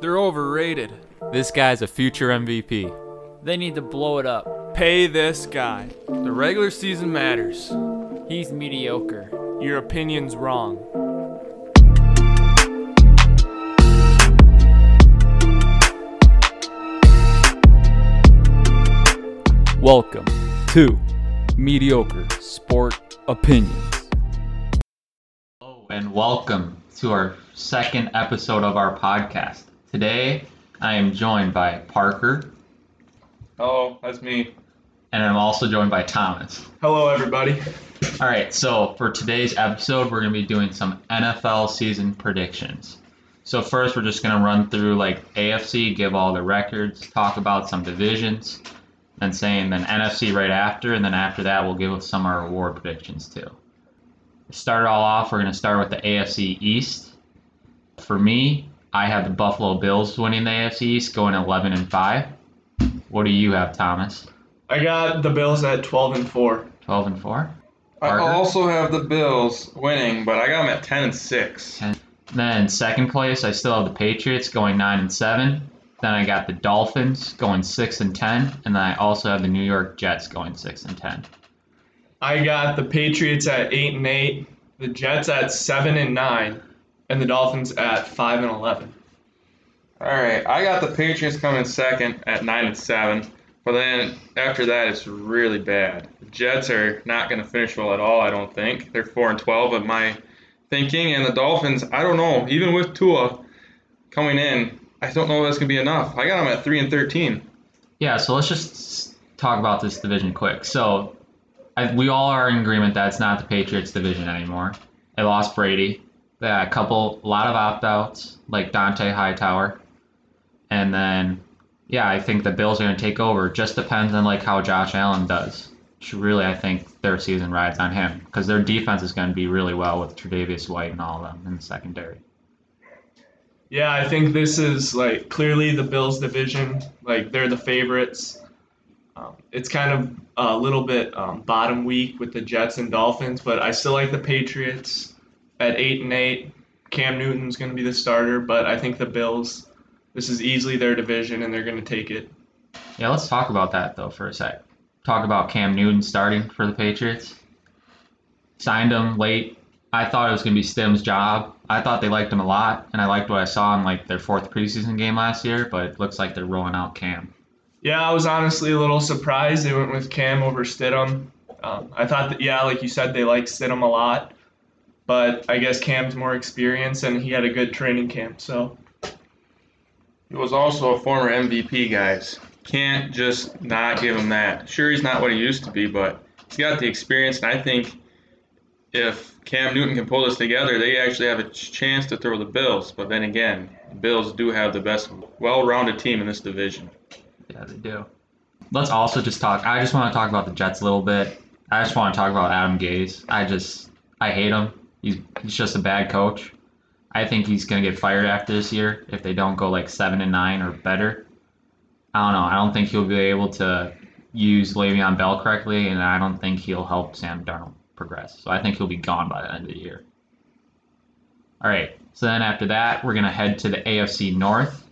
They're overrated. This guy's a future MVP. They need to blow it up. Pay this guy. The regular season matters. He's mediocre. Your opinion's wrong. Welcome to Mediocre Sport Opinions. Hello and welcome to our second episode of our podcast. Today I am joined by Parker Hello, that's me. and I'm also joined by Thomas. Hello, everybody. All right, so for today's episode, we're going to be doing some NFL season predictions. So first, we're just going to run through like AFC, give all the records, talk about some divisions, and saying then NFC right after, and then after that, we'll give some of our award predictions too. To start it all off, we're going to start with the AFC East. For me, I have the Buffalo Bills winning the AFC East, going 11 and five. What do you have, Thomas? I got the Bills at 12 and 4. 12 and four. I also have the Bills winning, but I got them at 10 and 6. Then second place, I still have the Patriots going nine and seven. Then I got the Dolphins going six and ten, and then I also have the New York Jets going six and ten. I got the Patriots at 8 and 8, the Jets at 7 and 9, and the Dolphins at 5 and 11. All right, I got the Patriots coming second at nine and seven, but then after that it's really bad. The Jets are not going to finish well at all. I don't think they're four and twelve at my thinking, and the Dolphins. I don't know. Even with Tua coming in, I don't know if that's going to be enough. I got them at three and thirteen. Yeah, so let's just talk about this division quick. So I, we all are in agreement that it's not the Patriots division anymore. They lost Brady. Had a couple, a lot of opt outs, like Dont'a Hightower. And then, yeah, I think the Bills are going to take over. Just depends on like how Josh Allen does. Which really, I think their season rides on him because their defense is going to be really well with Tre'Davious White and all of them in the secondary. Yeah, I think this is like clearly the Bills division. Like they're the favorites. Um, it's kind of a little bit um, bottom week with the Jets and Dolphins, but I still like the Patriots at 8 and 8. Cam Newton's going to be the starter, but I think the Bills. This is easily their division, and they're going to take it. Yeah, let's talk about that though for a sec. Talk about Cam Newton starting for the Patriots. Signed him late. I thought it was gonna be Stim's job. I thought they liked him a lot, and I liked what I saw in like their fourth preseason game last year. But it looks like they're rolling out Cam. Yeah, I was honestly a little surprised they went with Cam over Stidham. Um, I thought that, yeah, like you said, they like Stidham a lot, but I guess Cam's more experienced and he had a good training camp. So He was also a former MVP, guys. Can't just not give him that. Sure, he's not what he used to be, but he's got the experience, and I think if Cam Newton can pull this together, they actually have a chance to throw the Bills. But then again, the Bills do have the best, well-rounded team in this division. Yeah, they do. Let's also just talk. I just want to talk about the Jets a little bit. I just want to talk about Adam Gase. I just I hate him. He's he's just a bad coach. I think he's gonna get fired after this year if they don't go like seven and nine or better. I don't know. I don't think he'll be able to use Le'Veon Bell correctly, and I don't think he'll help Sam Darnold progress. So I think he'll be gone by the end of the year. All right. So then after that, we're gonna head to the AFC North.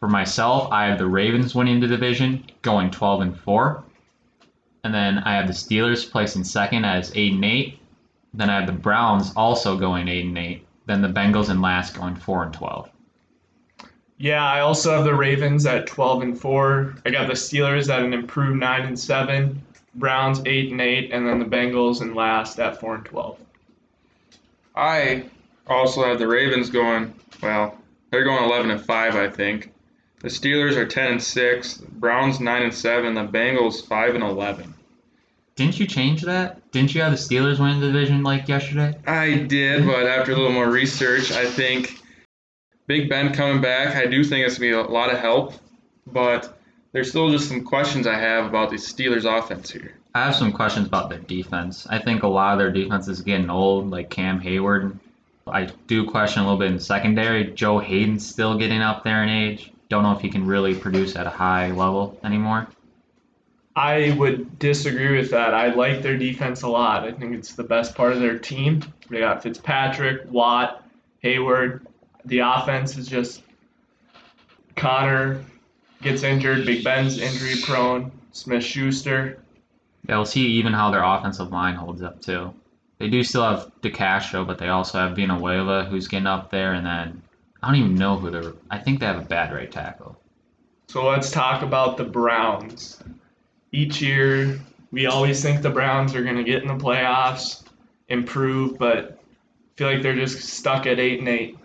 For myself, I have the Ravens winning the division, going 12 and 4. And then I have the Steelers placing second as 8 and 8. Then I have the Browns also going 8 and 8. Then the Bengals in last going 4 and 12. yeah, I also have the Ravens at 12 and 4. I got the Steelers at an improved 9 and 7. Browns 8 and 8, and then the Bengals in last at 4 and 12. I also have the Ravens going. Well, they're going 11 and five, I think. The Steelers are 10 and six. Browns 9 and seven. The Bengals 5 and 11. Didn't you change that? Didn't you have the Steelers win the division like yesterday? I did, but after a little more research, I think Big Ben coming back, I do think it's going to be a lot of help. But there's still just some questions I have about the Steelers offense here. I have some questions about their defense. I think a lot of their defense is getting old, like Cam Heyward. I do question a little bit in secondary. Joe Haden's still getting up there in age. Don't know if he can really produce at a high level anymore. I would disagree with that. I like their defense a lot. I think it's the best part of their team. They got Fitzpatrick, Watt, Heyward. The offense is just Conner gets injured, Big Ben's injury prone, Smith Schuster. Yeah, we'll see even how their offensive line holds up too. They do still have DeCastro, but they also have Villanueva who's getting up there, and then I don't even know who they're. I think they have a bad right tackle. So let's talk about the Browns. Each year, we always think the Browns are going to get in the playoffs, improve, but I feel like they're just stuck at eight and eight.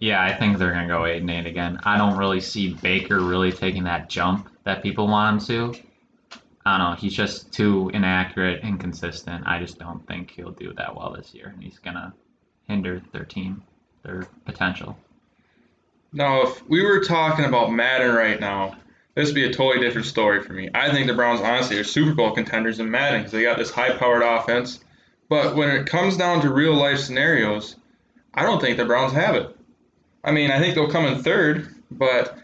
Yeah, I think they're gonna go eight and eight again. I don't really see Baker really taking that jump that people want him to. I don't know. He's just too inaccurate, inconsistent. I just don't think he'll do that well this year, and he's gonna hinder their team, their potential. Now, if we were talking about Madden right now, this would be a totally different story for me. I think the Browns honestly are Super Bowl contenders in Madden because they got this high-powered offense. But when it comes down to real life scenarios, I don't think the Browns have it. I mean, I think they'll come in third, but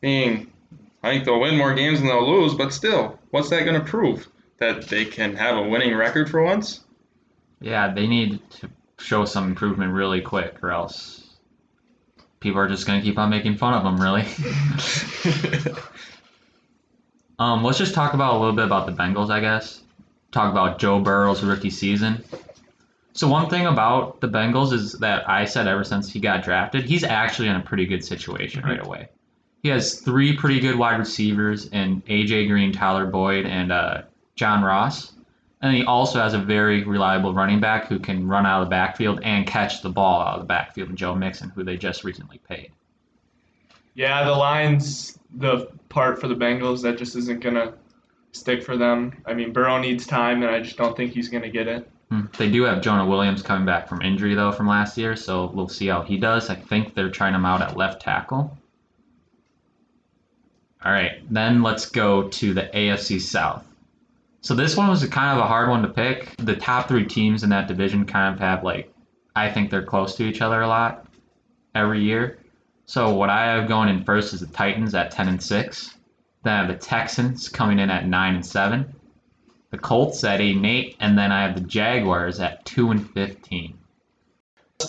being, I think they'll win more games than they'll lose. But still, what's that going to prove? That they can have a winning record for once? Yeah, they need to show some improvement really quick, or else people are just gonna keep on making fun of them. Really. um, let's just talk about a little bit about the Bengals, I guess. Talk about Joe Burrow's rookie season. So one thing about the Bengals is that I said ever since he got drafted, he's actually in a pretty good situation right away. He has three pretty good wide receivers in AJ Green, Tyler Boyd, and uh, John Ross. And he also has a very reliable running back who can run out of the backfield and catch the ball out of the backfield, Joe Mixon, who they just recently paid. Yeah, the line's the part for the Bengals that just isn't to stick for them. I mean, Burrow needs time, and I just don't think he's to get it. Hmm. They do have Jonah Williams coming back from injury though from last year, so we'll see how he does. I think they're trying him out at left tackle. All right, then let's go to the AFC South. So this one was kind of a hard one to pick. The top three teams in that division kind of have like, I think they're close to each other a lot every year. So what I have going in first is the Titans at ten and six. Then I have the Texans coming in at nine and seven the Colts at eight and eight, and then I have the Jaguars at two and fifteen.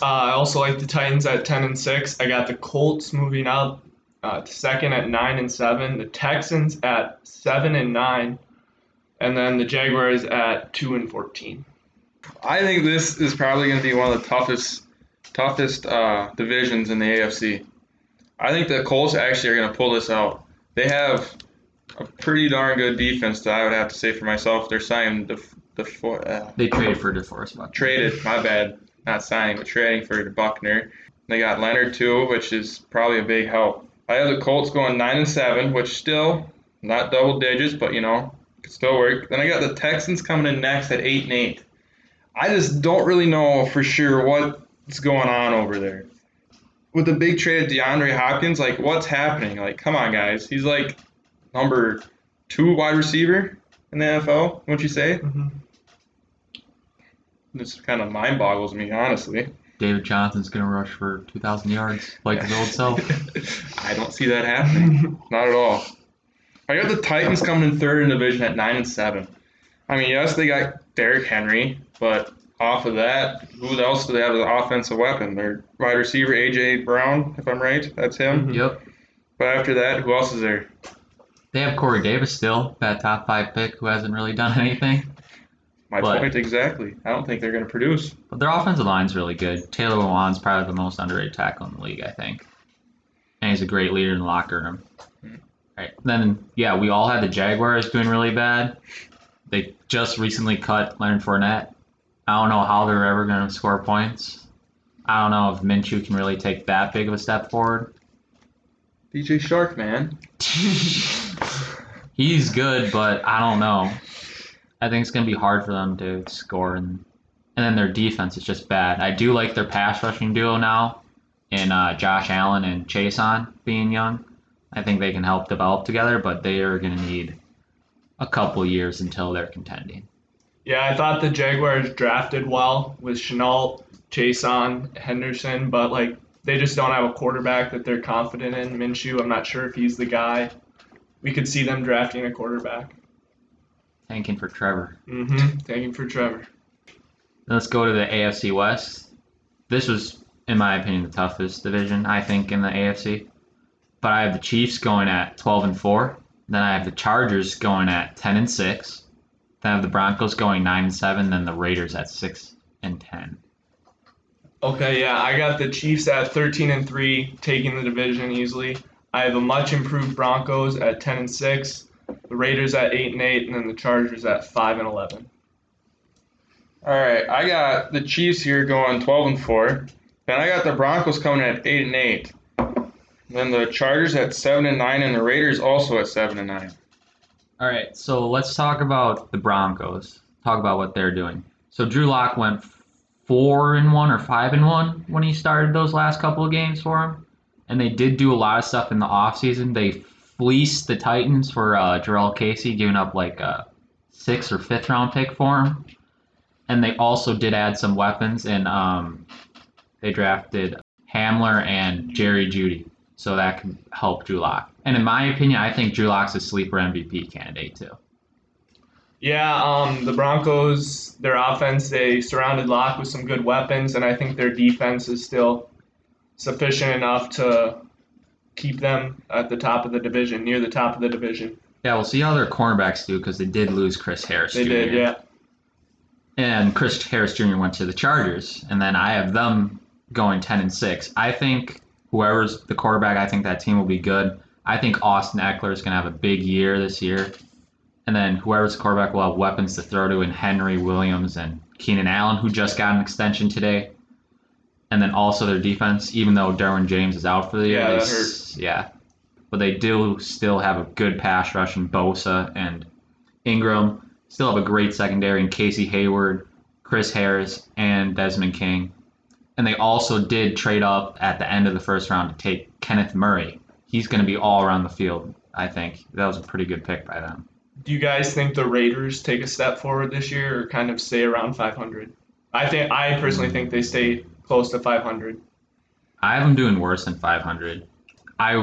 Uh, I also like the Titans at 10 and 6. I got the Colts moving up uh, to second at 9 and 7. The Texans at 7 and 9. And then the Jaguars at 2 and 14. I think this is probably going to be one of the toughest, toughest uh, divisions in the AFC. I think the Colts actually are going to pull this out. They have a pretty darn good defense that I would have to say for myself. They're signing the the uh, They traded for DeForest Buckner. traded. My bad, not signing, but trading for Buckner. They got Leonard too, which is probably a big help. I have the Colts going nine and seven, which still not double digits, but you know could still work. Then I got the Texans coming in next at eight and eight. I just don't really know for sure what's going on over there. With the big trade of DeAndre Hopkins, like what's happening? Like, come on, guys. He's like number two wide receiver in the NFL. Wouldn't you say? Mm-hmm. This kind of mind boggles me, honestly. David Johnson's gonna rush for two thousand yards like his old self. I don't see that happening. Not at all. I got the Titans coming in third in division at nine and seven. I mean, yes, they got Derrick Henry, but off of that, who else do they have as an offensive weapon? Their wide receiver AJ Brown, if I'm right, that's him. Mm-hmm. Yep. But after that, who else is there? They have Corey Davis still, that top five pick who hasn't really done anything. My But- point exactly. I don't think they're going to produce. But their offensive line's really good. Taylor Lewan's probably the most underrated tackle in the league, I think. And he's a great leader in the locker room. Hmm. Right. Then yeah, we all had the Jaguars doing really bad. They just recently cut Leonard Fournette. I don't know how they're ever gonna score points. I don't know if Minshew can really take that big of a step forward. DJ Chark, man. He's good, but I don't know. I think it's gonna be hard for them to score, and and then their defense is just bad. I do like their pass rushing duo now, in uh, Josh Allen and Chaisson being young. I think they can help develop together, but they are gonna need a couple years until they're contending. Yeah, I thought the Jaguars drafted well with Shenault, Chaisson, Henderson, but like they just don't have a quarterback that they're confident in. Minshew, I'm not sure if he's the guy. We could see them drafting a quarterback. Tanking for Trevor. Mm-hmm. Thank you for Trevor. Let's go to the AFC West. This was, in my opinion, the toughest division I think in the AFC. but I have the Chiefs going at 12 and 4. Then I have the Chargers going at 10 and 6. Then I have the Broncos going 9 and 7. Then the Raiders at 6 and 10. Okay, yeah, I got the Chiefs at 13 and 3, taking the division easily. I have a much improved Broncos at 10 and 6, the Raiders at 8 and 8, and then the Chargers at 5 and 11. All right, I got the Chiefs here going 12 and 4. Then I got the Broncos coming at 8 and 8. Then the Chargers at 7 and 9 and the Raiders also at 7 and 9. All right, so let's talk about the Broncos. Talk about what they're doing. So Drew Lock went four and one or five and one when he started those last couple of games for him, and they did do a lot of stuff in the offseason. They fleeced the Titans for uh, Jurrell Casey, giving up like a sixth or fifth round pick for him, and they also did add some weapons and um, they drafted Hamler and Jerry Jeudy, so that can help Drew Lock. And in my opinion, I think Drew Lock's a sleeper MVP candidate too. Yeah, um, the Broncos, their offense, they surrounded Lock with some good weapons, and I think their defense is still sufficient enough to keep them at the top of the division, near the top of the division. Yeah, we'll see how their cornerbacks do because they did lose Chris Harris. They Jr. did, yeah. And Chris Harris Jr. went to the Chargers, and then I have them going ten and six. I think whoever's the quarterback, I think that team will be good. I think Austin Ekeler is going to have a big year this year, and then whoever's the quarterback will have weapons to throw to in Henry Williams and Keenan Allen, who just got an extension today. And then also their defense, even though Derwin James is out for the year, Yeah, that yeah, but they do still have a good pass rush in Bosa and Ingram. Still have a great secondary in Casey Hayward, Chris Harris, and Desmond King. And they also did trade up at the end of the first round to take Kenneth Murray. He's going to be all around the field, I think. That was a pretty good pick by them. Do you guys think the Raiders take a step forward this year, or kind of stay around 500? I think I personally think they stay close to 500. I have them doing worse than 500. I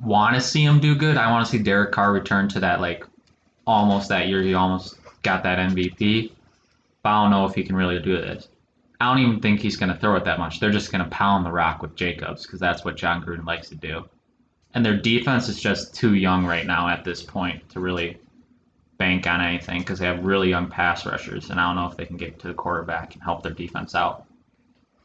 want to see them do good. I want to see Derek Carr return to that, like, almost that year he almost got that MVP. But I don't know if he can really do this. I don't even think he's going to throw it that much. They're just going to pound the rock with Jacobs because that's what Jon Gruden likes to do. And their defense is just too young right now at this point to really bank on anything because they have really young pass rushers. And I don't know if they can get to the quarterback and help their defense out.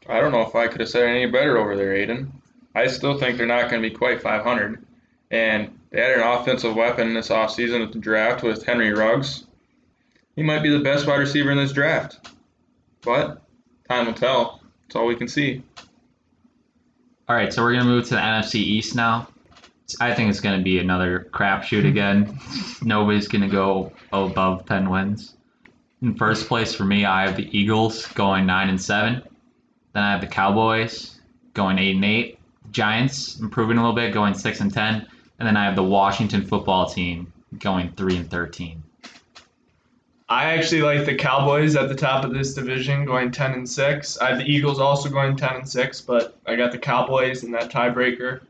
I don't know if I could have said any better over there, Aiden. I still think they're not going to be quite 500. And they added an offensive weapon this offseason at the draft with Henry Ruggs. He might be the best wide receiver in this draft. But time will tell. That's all we can see. All right, so we're gonna move to the NFC East now. I think it's gonna be another crapshoot again. Nobody's gonna go above ten wins. In first place for me, I have the Eagles going nine and seven. Then I have the Cowboys going eight and eight. Giants improving a little bit, going six and ten. And then I have the Washington Football Team going three and thirteen. I actually like the Cowboys at the top of this division, going 10 and 6. I have the Eagles also going 10 and 6, but I got the Cowboys in that tiebreaker.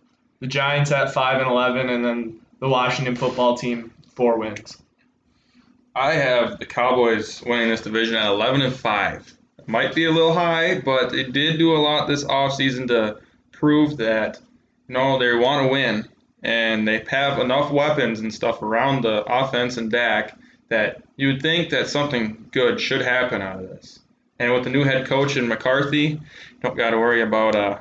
The Giants at 5 and 11, and then the Washington football team four wins. I have the Cowboys winning this division at 11 and 5. Might be a little high, but they did do a lot this offseason to prove that no, they want to win and they have enough weapons and stuff around the offense and Dak that you would think that something good should happen out of this. And with the new head coach in McCarthy, don't got to worry about uh,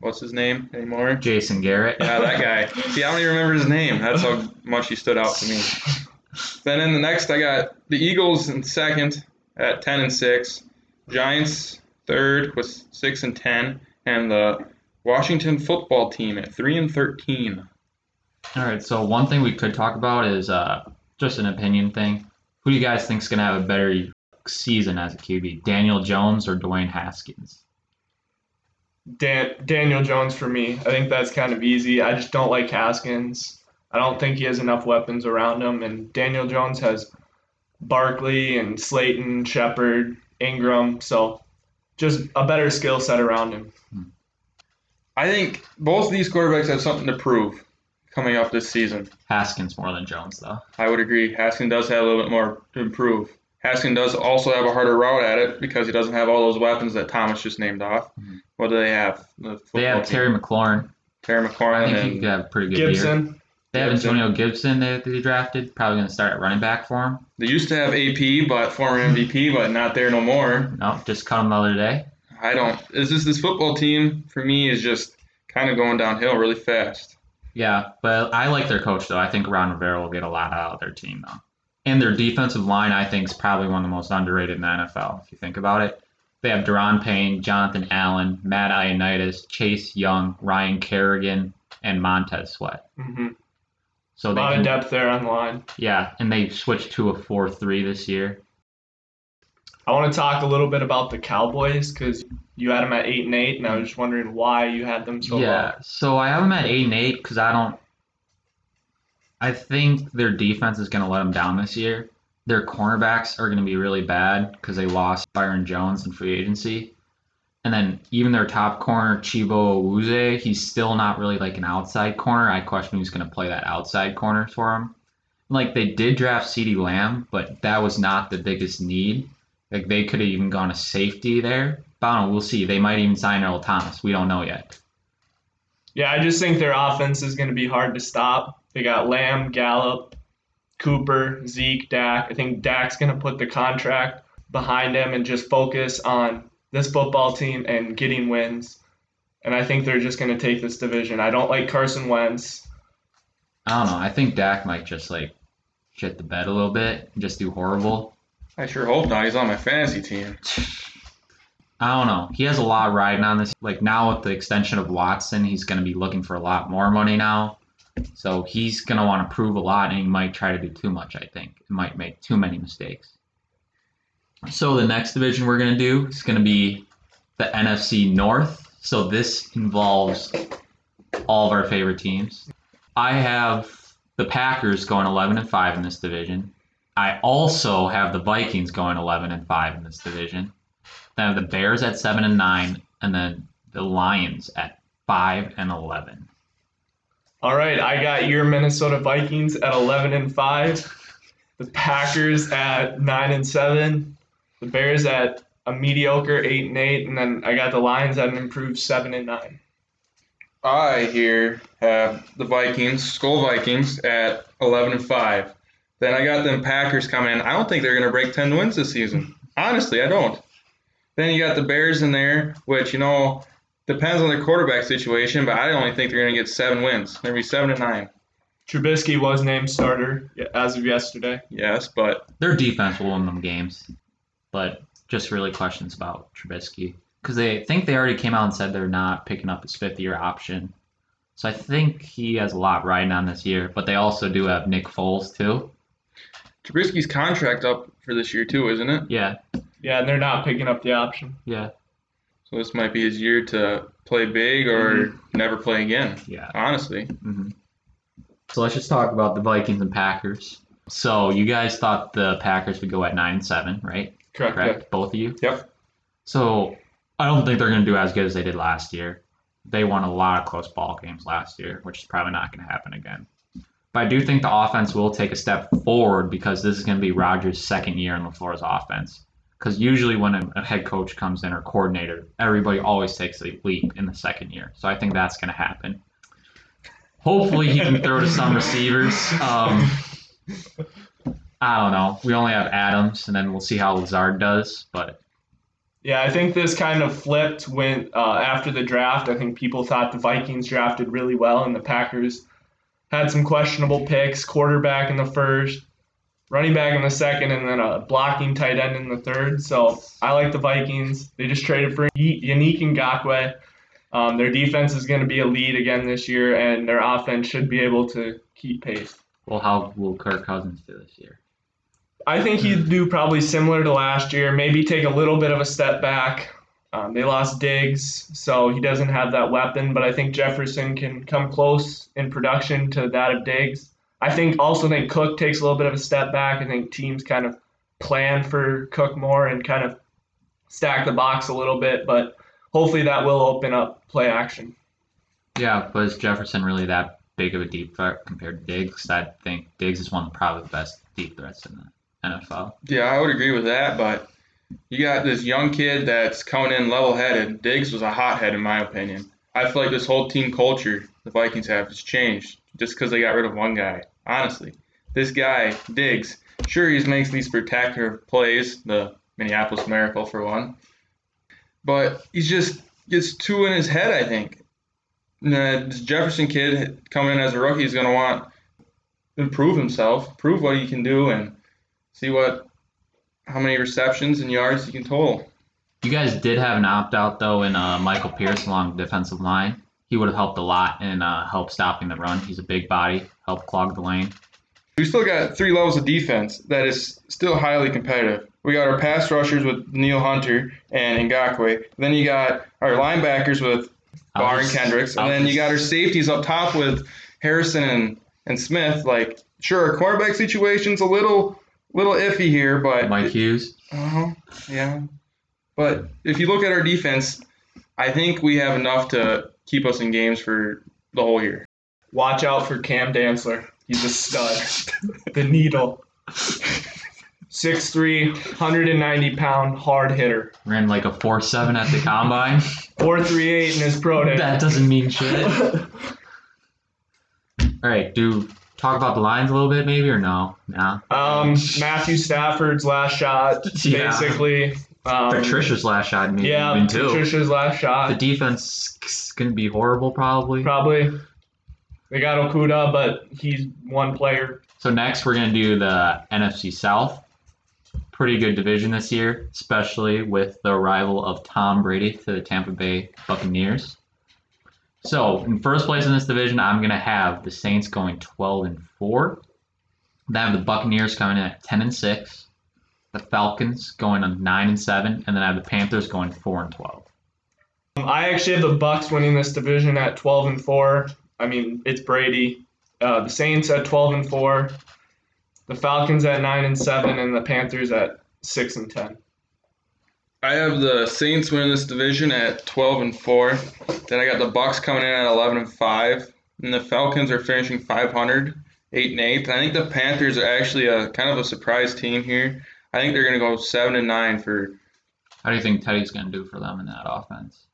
what's his name anymore. Jason Garrett. Yeah, that guy. See, I don't even remember his name. That's how much he stood out to me. Then in the next, I got the Eagles in second at 10 and 6, Giants third with 6 and 10, and the Washington football team at 3 and 13. All right, so one thing we could talk about is uh, just an opinion thing. Who do you guys think is going to have a better season as a QB, Daniel Jones or Dwayne Haskins? Dan- Daniel Jones for me. I think that's kind of easy. I just don't like Haskins. I don't think he has enough weapons around him, and Daniel Jones has Barkley and Slayton, Shepard, Ingram, so just a better skill set around him. I think both of these quarterbacks have something to prove coming up this season. Haskins more than Jones, though. I would agree. Haskins does have a little bit more to improve. Haskins does also have a harder route at it because he doesn't have all those weapons that Thomas just named off. Mhm. What do they have? The They have team. Terry McLaurin. Terry I McLaurin think he and could have a pretty good year. Gibson. They have Gibson. Antonio Gibson that they drafted, probably going to start at running back for him. they used to have AP, but former MVP, but not there no more. No, just cut him the other day. I don't. Is this this football team for me is just kind of going downhill really fast. Yeah, but I like their coach though. I think Ron Rivera will get a lot out of their team though. And their defensive line, I think, is probably one of the most underrated in the NFL. If you think about it, they have Da'Ron Payne, Jonathan Allen, Matt Ioannidis, Chase Young, Ryan Kerrigan, and Montez Sweat. Mm-hmm. So A lot can, of depth there on the line. yeah, and they switched to a four-three this year. I want to talk a little bit about the Cowboys because you had them at eight and eight, and I was just wondering why you had them so yeah, low. so I have them at eight and eight because I don't. I think their defense is going to let them down this year. Their cornerbacks are going to be really bad because they lost Byron Jones in free agency, and then even their top corner Chibo Awuzie, he's still not really like an outside corner. I question who's going to play that outside corner for him. Like they did draft CeeDee Lamb, but that was not the biggest need. Like they could have even gone a safety there. But I don't know. We'll see. They might even sign Earl Thomas. We don't know yet. Yeah, I just think their offense is going to be hard to stop. They got Lamb, Gallup, Cooper, Zeke, Dak. I think Dak's going to put the contract behind him and just focus on this football team and getting wins. And I think they're just going to take this division. I don't like Carson Wentz. I don't know. I think Dak might just like shit the bed a little bit and just do horrible. I sure hope not. He's on my fantasy team. I don't know. He has a lot riding on this. Like now with the extension of Watson, he's going to be looking for a lot more money now. So he's going to want to prove a lot and he might try to do too much, I think. He might make too many mistakes. So the next division we're going to do is going to be the NFC North. So this involves all of our favorite teams. I have the Packers going 11 and 5 in this division. I also have the Vikings going 11 and 5 in this division. Then I have the Bears at 7 and 9 and then the Lions at 5 and 11. All right, I got your Minnesota Vikings at 11 and 5, the Packers at 9 and 7, the Bears at a mediocre 8 and 8, and then I got the Lions at an improved 7 and 9. I here have the Vikings, Skol Vikings, at 11 and 5. Then I got them Packers coming in. I don't think they're going to break 10 wins this season. Honestly, I don't. Then you got the Bears in there, which, you know, depends on their quarterback situation, but I only think they're going to get seven wins. They're going to be 7 and 9. Trubisky was named starter as of yesterday. Yes, but Their defense will win them games, but just really questions about Trubisky because they think they already came out and said they're not picking up his fifth year option. So I think he has a lot riding on this year, but they also do have Nick Foles too. Trubisky's contract up for this year, too, isn't it? Yeah, Yeah, and they're not picking up the option. yeah, So this might be his year to play big or never play again, yeah. honestly. hmm So let's just talk about the Vikings and Packers. So you guys thought the Packers would go at nine and seven, right? Correct. Correct, both of you. Yep. So I don't think they're going to do as good as they did last year. They won a lot of close ball games last year, which is probably not going to happen again. But I do think the offense will take a step forward because this is going to be Rodgers' second year in LaFleur's offense. Because usually when a, a head coach comes in or coordinator, everybody always takes a leap in the second year. So I think that's going to happen. Hopefully he can throw to some receivers. Um, I don't know. We only have Adams, and then we'll see how Lazard does. But Yeah, I think this kind of flipped when uh, after the draft. I think people thought the Vikings drafted really well, and the Packers had some questionable picks: quarterback in the first, running back in the second, and then a blocking tight end in the third. So I like the Vikings. They just traded for Yannick Ngakoue. Um, their defense is going to be a lead again this year, and their offense should be able to keep pace. well, how will Kirk Cousins do this year? I think he'd do probably similar to last year, maybe take a little bit of a step back. Um, they lost Diggs, so he doesn't have that weapon, but I think Jefferson can come close in production to that of Diggs. I think also think Cook takes a little bit of a step back. I think teams kind of plan for Cook more and kind of stack the box a little bit, but hopefully that will open up play action. Yeah, but is Jefferson really that big of a deep threat compared to Diggs? I think Diggs is one of probably the best deep threats in the NFL. Yeah, I would agree with that, but you got this young kid that's coming in level headed. Diggs was a hothead, in my opinion. I feel like this whole team culture the Vikings have has changed just because they got rid of one guy. Honestly, this guy Diggs, sure he makes these spectacular plays, the Minneapolis Miracle for one, but he's just gets too in his head. I think. Uh, this Jefferson kid coming in as a rookie is going to want improve himself, prove what he can do, and see what how many receptions and yards he can total. You guys did have an opt out though in uh, Michael Pierce along the defensive line. He would have helped a lot in uh, help stopping the run. He's a big body, help clog the lane. We still got three levels of defense that is still highly competitive. We got our pass rushers with Neil Hunter and Ngakoue. Then you got our linebackers with Barr and Kendricks. And then you got our safeties up top with Harrison and, and Smith. Like, sure, our cornerback situation's a little little iffy here, but Mike Hughes. uh-huh, yeah. But if you look at our defense, I think we have enough to keep us in games for the whole year. Watch out for Cam Dantzler. He's a stud. the needle. 6'3", 190 pound hard hitter. Ran like a 4 7 at the combine. 4'38 in his pro day. that doesn't mean shit. All right, do talk about the Lions a little bit, maybe, or no? No. Um, Matthew Stafford's last shot, Yeah. basically. Um, Patricia's last shot, maybe Yeah, even too. Patricia's last shot. The defense to be horrible, probably. Probably. They got Okudah, but he's one player. So next, we're going to do the NFC South. Pretty good division this year, especially with the arrival of Tom Brady to the Tampa Bay Buccaneers. So in first place in this division, I'm to have the Saints going 12 and 4. Then I have the Buccaneers coming in at 10 and 6. The Falcons going on 9 and 7, and then I have the Panthers going 4 and 12. Um, I actually have the Bucks winning this division at 12 and 4. I mean, it's Brady. Uh, the Saints at 12 and 4. The Falcons at 9 and 7 and the Panthers at 6 and 10. I have the Saints winning this division at 12 and 4. Then I got the Bucks coming in at 11 and 5. And the Falcons are finishing 500, 8 and 8. And I think the Panthers are actually a kind of a surprise team here. I think they're going to go 7 and 9 for How do you think Teddy's going to do for them in that offense?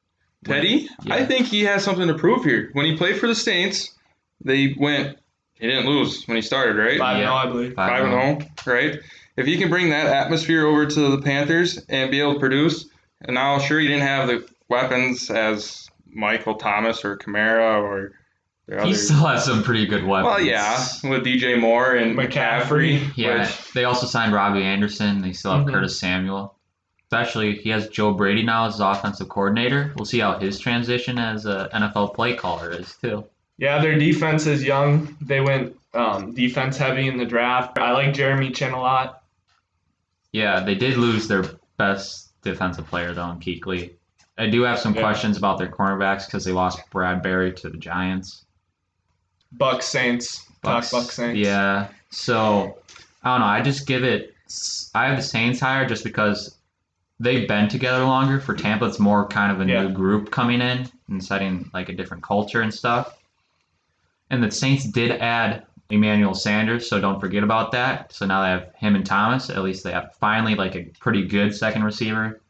Teddy. Yeah. I think he has something to prove here. When he played for the Saints, they went, he didn't lose when he started, right? 5 Yeah. and 0, I believe. Five and zero, oh. oh, right? If he can bring that atmosphere over to the Panthers and be able to produce, and now sure he didn't have the weapons as Michael Thomas or Kamara or the He others. still has some pretty good weapons. Well, yeah, with DJ Moore and McCaffrey. McCaffrey. Yeah, which- they also signed Robbie Anderson. They still have Mhm. Curtis Samuel. Especially, he has Joe Brady now as his offensive coordinator. We'll see how his transition as a NFL play caller is too. Yeah, their defense is young. They went um, defense heavy in the draft. I like Jeremy Chinn a lot. Yeah, they did lose their best defensive player though in Kuechly. I do have some Yeah. questions about their cornerbacks because they lost Bradberry to the Giants. Bucks Saints. Talk Bucks Saints. Yeah. So I don't know. I just give it. I have the Saints higher just because they've been together longer. For Tampa, it's more kind of a Yeah. new group coming in and setting like a different culture and stuff. And the Saints did add Emmanuel Sanders, so don't forget about that. So now they have him and Thomas. At least they have finally like a pretty good second receiver.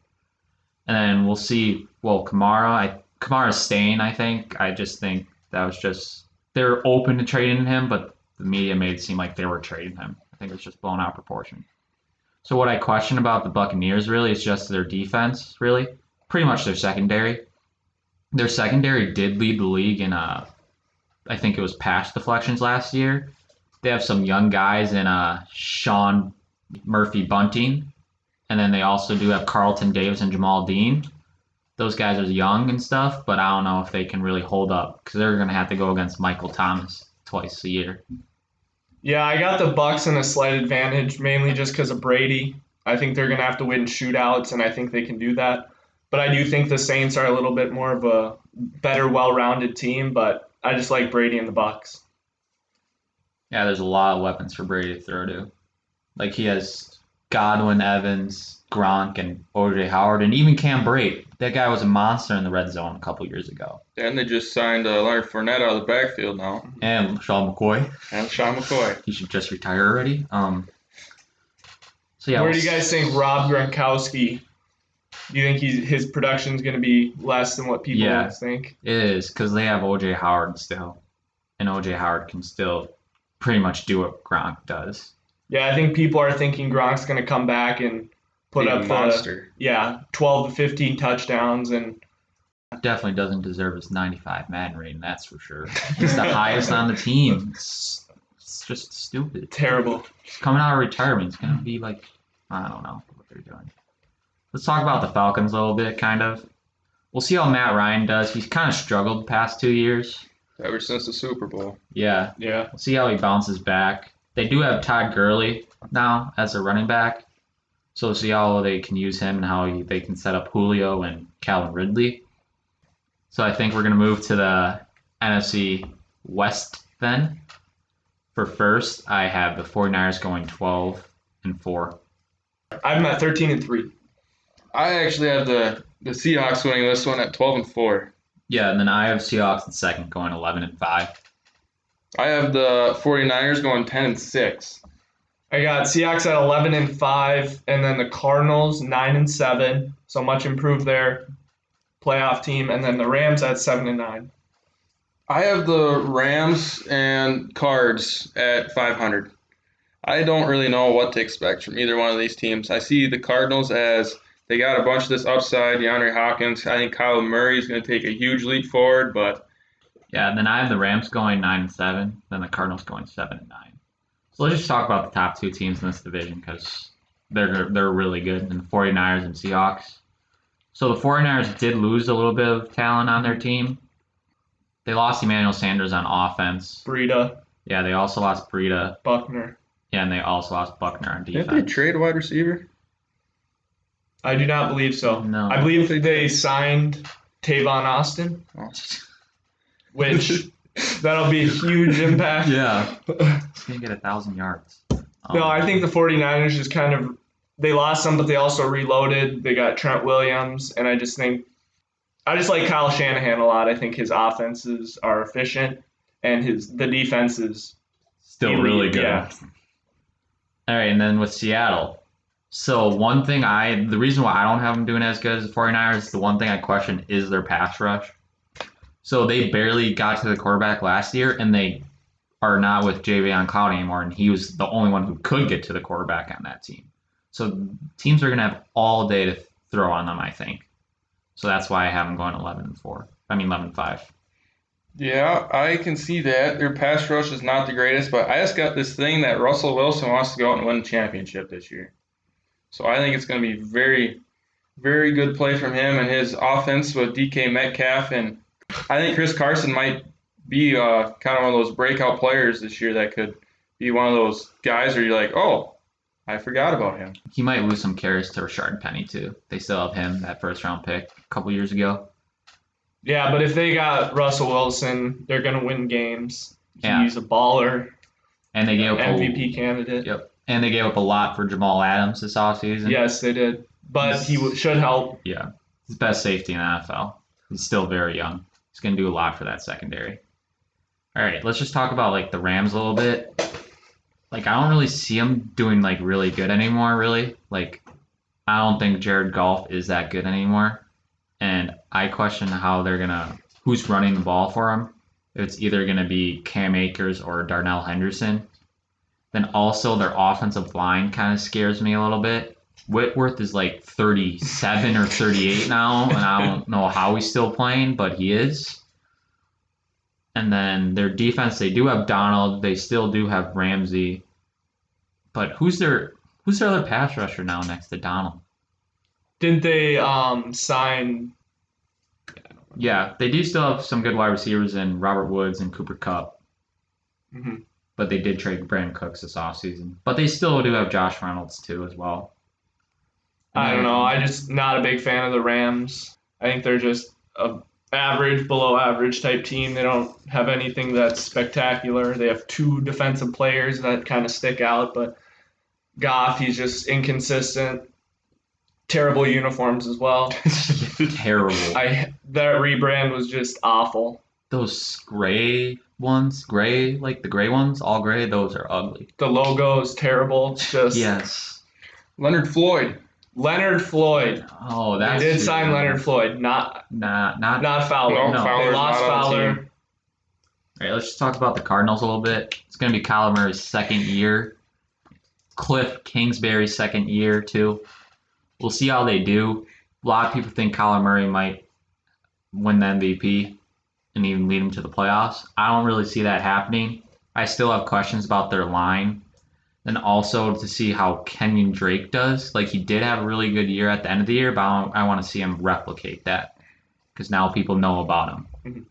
And then we'll see. Well, Kamara, I Kamara's staying. I think. I just think that was just they're open to trading him, but the media made it seem like they were trading him. I think it was just blown out of proportion. So what I question about the Buccaneers really is just their defense, really. Pretty much their secondary. Their secondary did lead the league in uh I think it was pass deflections last year. They have some young guys in uh Sean Murphy Bunting. And then they also do have Carlton Davis and Jamel Dean. Those guys are young and stuff, but I don't know if they can really hold up because they're going to have to go against Michael Thomas twice a year. Yeah, I got the Bucks in a slight advantage, mainly just because of Brady. I think they're gonna have to win shootouts, and I think they can do that. But I do think the Saints are a little bit more of a better, well-rounded team. But I just like Brady in the Bucks. Yeah, there's a lot of weapons for Brady to throw to. Like he has Godwin, Evans, Gronk, and OJ Howard, and even Cam Brate. That guy was a monster in the red zone a couple years ago. And they just signed uh, Leonard Fournette out of the backfield now. And Sean McCoy, And Sean McCoy. he should just retire already. Um. So yeah, Where do you guys think Rob Gronkowski Do you think he's, his production's going to be less than what people Yeah. think? It is because they have OJ Howard still, and OJ Howard can still pretty much do what Gronk does. Yeah, I think people are thinking Gronk's going to come back and put a up the yeah 12 to 15 touchdowns and Definitely doesn't deserve his 95 Madden rating, that's for sure. He's the highest on the team. It's, it's just stupid. terrible. He's coming out of retirement. it's gonna be like, I don't know what they're doing. Let's talk about the Falcons a little bit, kind of. We'll see how Matt Ryan does. He's kind of struggled the past two years. Ever since the Super Bowl. Yeah, Yeah. We'll see how he bounces back. They do have Todd Gurley now as a running back, so we'll see how they can use him and how he, they can set up Julio and Calvin Ridley. So I think we're gonna move to the NFC West then. For first, I have the 49ers going 12 and 4. I'm at 13 and 3. I actually have the the Seahawks winning this one at 12 and 4. Yeah, and then I have Seahawks in second going 11 and 5. I have the 49ers going 10 and 6. I got Seahawks at 11 and 5 and then the Cardinals 9 and 7. So much improved their playoff team and then the Rams at 7 and 9. I have the Rams and Cards at 500. I don't really know what to expect from either one of these teams. I see the Cardinals as they got a bunch of this upside. DeAndre Hopkins. I think Kyle Murray is going to take a huge leap forward, but Yeah, and then I have the Rams going 9 and 7, then the Cardinals going 7 and 9. So let's just talk about the top two teams in this division because they're they're really good, and the 49ers and Seahawks. So the 49ers did lose a little bit of talent on their team. They lost Emmanuel Sanders on offense. Breida, Yeah, they also lost Breida. Buckner. Yeah, and they also lost Buckner on defense. didn't defense. they trade wide receiver? I do not believe so. No. I believe they signed Tavon Austin, which that'll be a huge impact. Yeah. He's going to get a 1,000 yards. No, Um, I think the 49ers just kind of they lost some, but they also reloaded. They got Trent Williams, and I just think I just like Kyle Shanahan a lot. I think his offenses are efficient, and his the defense is Still Elite, really good. yeah. All right, and then with Seattle. So one thing I the reason why I don't have them doing as good as the 49ers, the one thing I question is their pass rush. So they barely got to the quarterback last year and they are not with Jadeveon Clowney anymore, and he was the only one who could get to the quarterback on that team. So teams are gonna have all day to throw on them, I think. So that's why I have them going eleven and four. I mean eleven and five. Yeah, I can see that. Their pass rush is not the greatest, but I just got this thing that Russell Wilson wants to go out and win a championship this year. So I think it's going to be very, very good play from him and his offense with DK Metcalf. And I think Chris Carson might be uh, kind of one of those breakout players this year that could be one of those guys where you're like, oh, I forgot about him. He might lose some carries to Rashard Penny too. They still have him, that first round pick a couple years ago. yeah. But if they got Russell Wilson, they're gonna win games. Yeah. He's a baller, And they gave up a- MVP candidate. Yep. And they gave up a lot for Jamal Adams this offseason. Yes, they did, but he w- should help. Yeah. He's best safety in the NFL. He's still very young. He's going to do a lot for that secondary. All right, let's just talk about like the Rams a little bit. Like I don't really see them doing like really good anymore, really. Like I don't think Jared Goff is that good anymore. And I question how they're going to who's running the ball for them. It's either going to be Cam Akers or Darrell Henderson. Then also their offensive line kind of scares me a little bit. Whitworth is like 37 or 38 now, and I don't know how he's still playing, but he is. And then their defense, they do have Donald. They still do have Ramsey. But who's their who's their other pass rusher now next to Donald? Didn't they um, sign? Yeah, they do still have some good wide receivers in Robert Woods and Cooper Kupp. Mhm. But they did trade Brandin Cooks this offseason. But they still do have Josh Reynolds too as well. I don't know. I just not a big fan of the Rams. I think they're just a average, below average type team. They don't have anything that's spectacular. They have two defensive players that kind of stick out, but Goff, he's just inconsistent. Terrible uniforms as well. Terrible. I that rebrand was just awful. Those gray ones, gray, like the gray ones, all gray, those are ugly. The logo is terrible. It's just Yes. Leonard Floyd. Leonard Floyd. Oh, that's they did too sign bad. Leonard Floyd, not Nah, not. not Fowler. No, they lost not on the Fowler. All right, let's just talk about the Cardinals a little bit. It's going to be Kyler Murray's second year. Kliff Kingsbury's second year too. We'll see how they do. A lot of people think Kyler Murray might win the MVP and even lead them to the playoffs. I don't really see that happening. I still have questions about their line. And also to see how Kenyon Drake does. Like he did have a really good year at the end of the year, but I, I want to see him replicate that because now people know about him.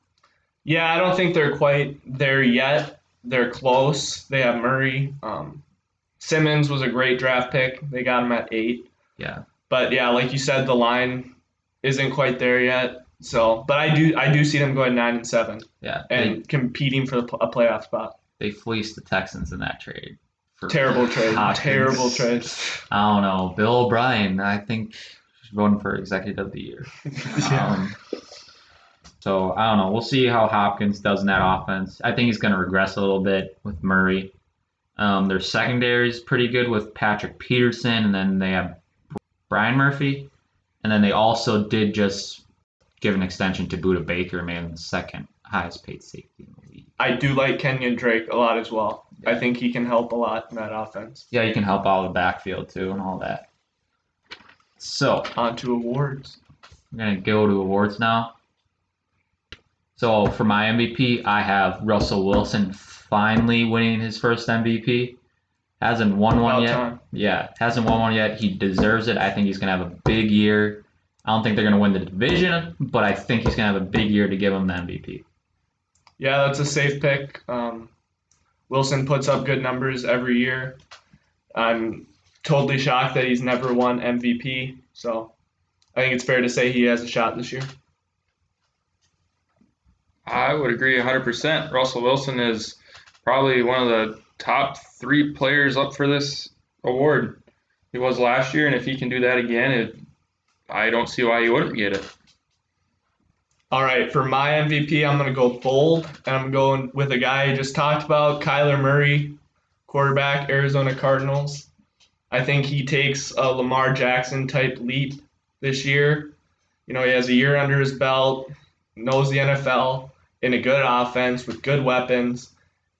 Yeah, I don't think they're quite there yet. They're close. They have Murray. Um, Simmons was a great draft pick. They got him at eight. Yeah. But yeah, like you said, the line isn't quite there yet. So, but I do I do see them going nine and seven Yeah. They, and competing for the, a playoff spot. they fleeced the Texans in that trade. Terrible trade. Hopkins. Terrible trade. I don't know. Bill O'Brien, I think, voting for executive of the year. Um, so I don't know. We'll see how Hopkins does in that offense. I think he's going to regress a little bit with Murray. Um, their secondary is pretty good with Patrick Peterson, and then they have Byron Murphy, and then they also did just give an extension to Budda Baker, him the second highest paid safety in the league. I do like Kenyon Drake a lot as well. I think he can help a lot in that offense. Yeah, you can help all the backfield too and all that. So On to awards. I'm gonna go to awards now. So for my MVP, I have Russell Wilson finally winning his first MVP. Hasn't won one About yet. time. Yeah, hasn't won one yet. He deserves it. I think he's gonna have a big year. I don't think they're gonna win the division, but I think he's gonna have a big year to give him the MVP. Yeah, that's a safe pick. Um, Wilson puts up good numbers every year. I'm totally shocked that he's never won MVP. So I think it's fair to say he has a shot this year. I would agree 100%. Russell Wilson is probably one of the top three players up for this award. He was last year, and if he can do that again, it, I don't see why you wouldn't get it. All right, for my MVP, I'm going to go bold, and I'm going with a guy I just talked about, Kyler Murray, quarterback, Arizona Cardinals. I think he takes a Lamar Jackson type leap this year. You know, he has a year under his belt, knows the NFL, in a good offense with good weapons,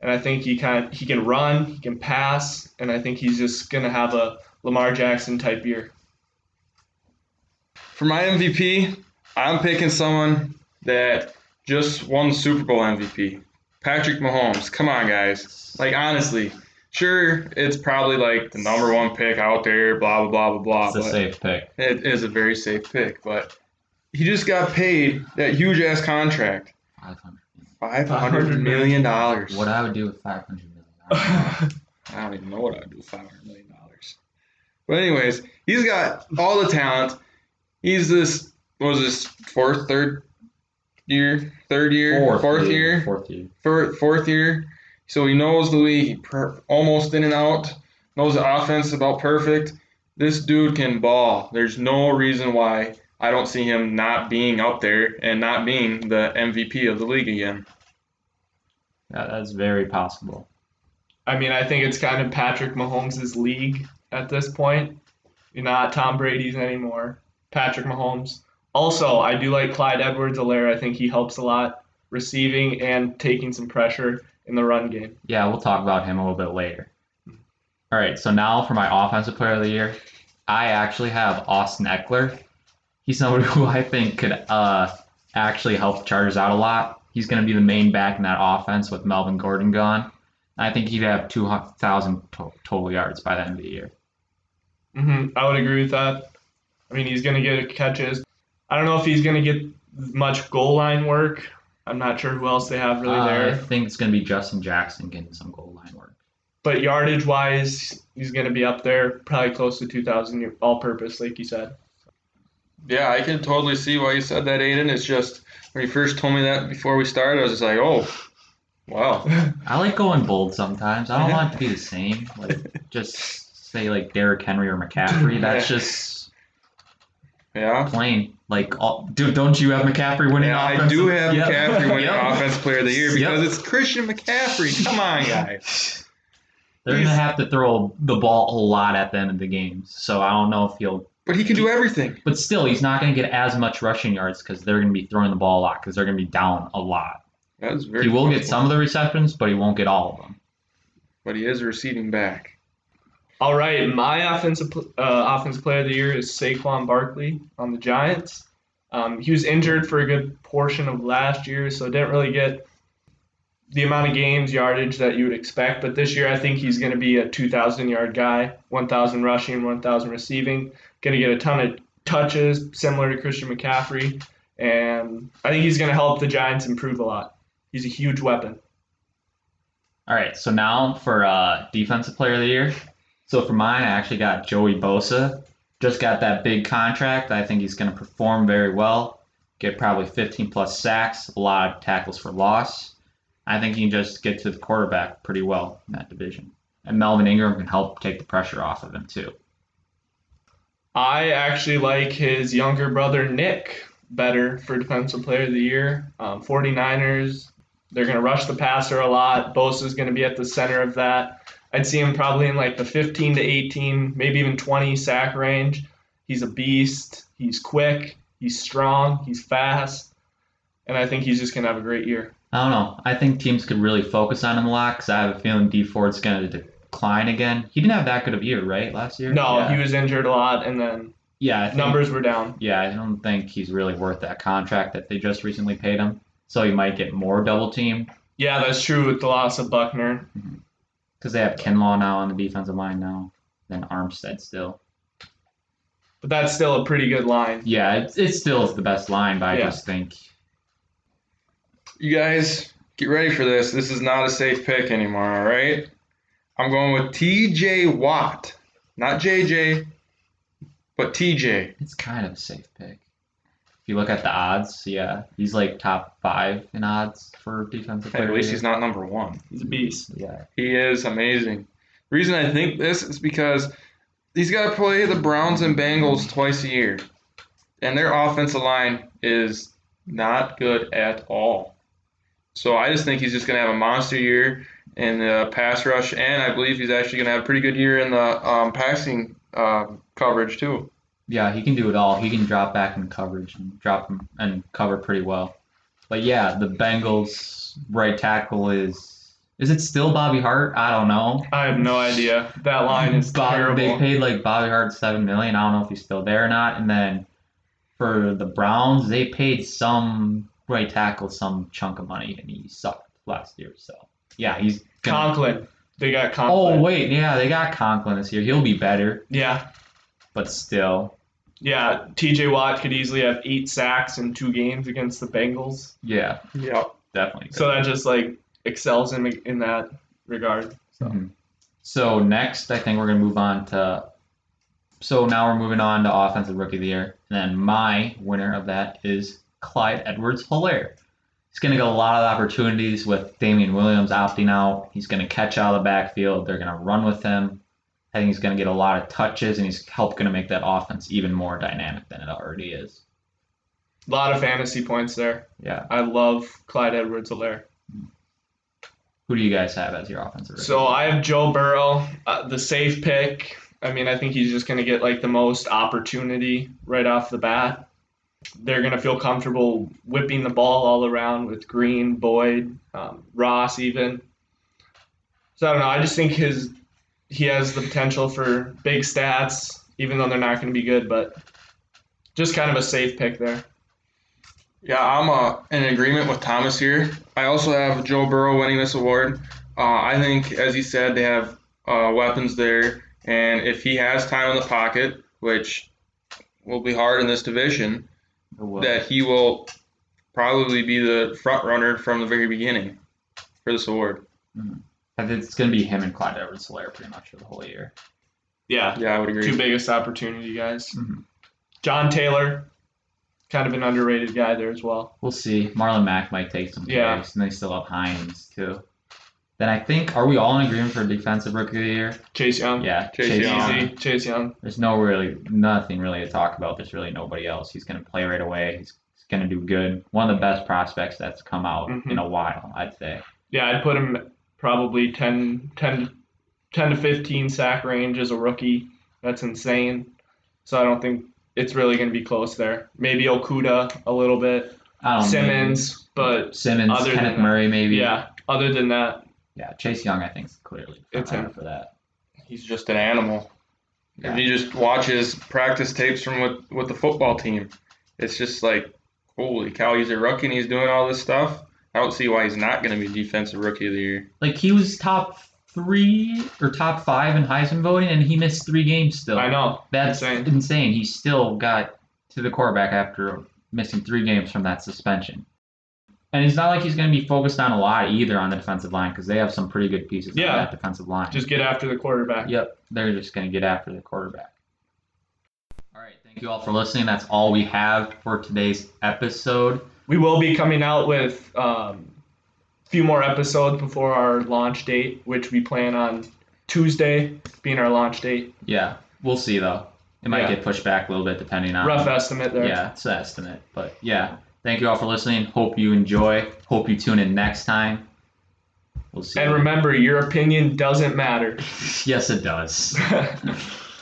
and I think he kind of he can run, he can pass, and I think he's just going to have a Lamar Jackson type year. For my MVP, I'm picking someone that just won the Super Bowl MVP. Patrick Mahomes. Come on, guys. Like, honestly, sure, it's probably like the number one pick out there, blah, blah, blah, blah, blah. It's a safe pick. It is a very safe pick, but he just got paid that huge ass contract. Five hundred. Five hundred million dollars. What I would do with five hundred million dollars. I don't even know what I'd do with five hundred million dollars. But anyways, he's got all the talent. He's this what was this fourth, third year, third year, fourth, year, Fourth year. Four- fourth year. So he knows the league per, almost in and out. Knows the offense about perfect. This dude can ball. There's no reason why I don't see him not being up there and not being the MVP of the league again. Yeah, that's very possible. I mean, I think it's kind of Patrick Mahomes' league at this point. You're not Tom Brady's anymore. Patrick Mahomes. Also, I do like Clyde Edwards-Helaire. I think he helps a lot receiving and taking some pressure in the run game. Yeah, we'll talk about him a little bit later. All right, so now for my offensive player of the year, I actually have Austin Ekeler. He's somebody who I think could uh, actually help the Chargers out a lot. He's going to be the main back in that offense with Melvin Gordon gone. I think he'd have 2,000 total yards by the end of the year. Mm-hmm. I would agree with that. I mean, he's going to get catches. I don't know if he's going to get much goal line work. I'm not sure who else they have really Uh, I think it's going to be Justin Jackson getting some goal line work. But yardage wise, he's going to be up there, probably close to 2,000 all purpose, like you said. Yeah, I can totally see why you said that, Aiden. It's just when you first told me that before we started, I was just like, oh, wow. I like going bold sometimes. I don't want it to be the same. Like just say like Derrick Henry or McCaffrey. That's just Yeah. plain. Like, all, dude, don't you have McCaffrey winning? Yeah, I do have Yep. McCaffrey winning Yep. Offensive Player of the Year because Yep. it's Christian McCaffrey. Come on, guys. They're gonna have to throw the ball a lot at the end of the games, so I don't know if he'll But he can do everything. But still, he's not going to get as much rushing yards because they're going to be throwing the ball a lot because they're going to be down a lot. That is very. He will get some of the receptions, but he won't get all of them. But he is a receiving back. All right, my offensive uh, offensive player of the year is Saquon Barkley on the Giants. Um, he was injured for a good portion of last year, so didn't really get the amount of games yardage that you would expect. But this year, I think he's going to be a 2,000 yard guy, 1,000 rushing, 1,000 receiving. Going to get a ton of touches, similar to Christian McCaffrey, and I think he's going to help the Giants improve a lot. He's a huge weapon. All right, so now for uh, defensive player of the year. So for mine, I actually got Joey Bosa. Just got that big contract. I think he's going to perform very well. Get probably 15 plus sacks, a lot of tackles for loss. I think he can just get to the quarterback pretty well in that division. And Melvin Ingram can help take the pressure off of him too. I actually like his younger brother Nick better for defensive player of the year. Um, 49ers, they're going to rush the passer a lot. Bosa's going to be at the center of that. I'd see him probably in like the 15 to 18, maybe even 20 sack range. He's a beast. He's quick. He's strong. He's fast. And I think he's just going to have a great year. I don't know. I think teams could really focus on him a lot because I have a feeling Dee Ford's going to decline again. He didn't have that good of a year, right, last year? No, yeah. he was injured a lot, and then Yeah, I think, numbers were down. Yeah, I don't think he's really worth that contract that they just recently paid him. So he might get more double team Yeah, that's true with the loss of Buckner. Mm-hmm. Because they have Kinlaw now on the defensive line now, then Armstead still. But that's still a pretty good line. Yeah, it, it still is the best line, but I Yeah. just think You guys, get ready for this. This is not a safe pick anymore, all right? I'm going with TJ Watt. Not JJ, but TJ. it's kind of a safe pick. If you look at the odds, yeah, he's like top five in odds for defensive player. At least he's not number one. He's a beast. Yeah, He is amazing. reason I think this is because he's got to play the Browns and Bengals twice a year. And their offensive line is not good at all. So I just think he's just going to have a monster year in the pass rush, and I believe he's actually going to have a pretty good year in the um, passing um coverage, too. Yeah, he can do it all. He can drop back in coverage and drop and cover pretty well. But yeah, the Bengals right tackle is is it still Bobby Hart? I don't know. I have no idea. That line is Bob- terrible. They paid like Bobby Hart seven million. I don't know if he's still there or not. And then for the Browns, they paid some right tackle some chunk of money, and he sucked last year. So yeah, he's gonna. Conklin. They got oh, Conklin. oh wait, yeah, they got Conklin this year. He'll be better, Yeah. But still, Yeah. TJ Watt could easily have eight sacks in two games against the Bengals. yeah, Yep. definitely. So that just like excels him in that regard. Mhm. So next, I think we're gonna move on to. So now we're moving on to offensive rookie of the year, and then my winner of that is Clyde Edwards-Helaire. He's gonna get a lot of opportunities with Damien Williams opting out. He's gonna catch out of the backfield. They're gonna run with him. I think he's gonna get a lot of touches, and he's help gonna make that offense even more dynamic than it already is. A lot of fantasy points there. Yeah. I love Clyde Edwards-Helaire. Who do you guys have as your offensive? So I have Joe Burrow, uh, the safe pick. I mean, I think he's just going to get like the most opportunity right off the bat. They're going to feel comfortable whipping the ball all around with Green, Boyd, um, Ross, even. So I don't know. I just think his he has the potential for big stats, even though they're not going to be good. But just kind of a safe pick there. Yeah, I'm uh, in agreement with Thomas here. I also have Joe Burrow winning this award. Uh, I think, as he said, they have uh, weapons there, and if he has time in the pocket, which will be hard in this division, that he will probably be the front runner from the very beginning for this award. I think it's gonna be him and Clyde Edwards-Helaire pretty much for the whole year. Yeah, Yeah, I would agree. two biggest opportunity guys. Mhm. John Taylor, kind of an underrated guy there as well. We'll see. Marlon Mack might take some Yeah. carries, and they still have Hines too. Then I think are we all in agreement for defensive rookie of the year? Chase Young. Yeah, Chase Young. Easy. Chase Young. There's no really nothing really to talk about. There's really nobody else. He's gonna play right away. He's, he's gonna do good. One of the best prospects that's come out Mhm. in a while, I'd say. Yeah, I'd put him probably 10, 10, 10 to 15 sack range as a rookie. That's insane. so I don't think it's really going to be close there. Maybe Okudah a little bit, I don't Simmons, but Simmons, other than Kenneth that- Murray, maybe. yeah. Other than that, Yeah, Chase Young, I think, is clearly It's front him. for that. He's just an animal. Yeah. If you just watch his practice tapes from with, with the football team, it's just like, holy cow, he's a rookie and he's doing all this stuff. I don't see why he's not going to be defensive rookie of the year. Like he was top three or top five in Heisman voting, and he missed three games still. I know That's Insane. insane. He still got to the quarterback after missing three games from that suspension. And it's not like he's going to be focused on a lot either on the defensive line because they have some pretty good pieces Yeah. on that defensive line. just get after the quarterback. Yep, they're just going to get after the quarterback. All right, thank you all for listening. That's all we have for today's episode. We will be coming out with um, a few more episodes before our launch date, which we plan on Tuesday being our launch date. Yeah, we'll see though. It might Yeah. get pushed back a little bit depending on Rough estimate there. Yeah, it's an estimate. But yeah, thank you all for listening. Hope you enjoy. Hope you tune in next time. We'll see. And you. remember, your opinion doesn't matter. yes, it does.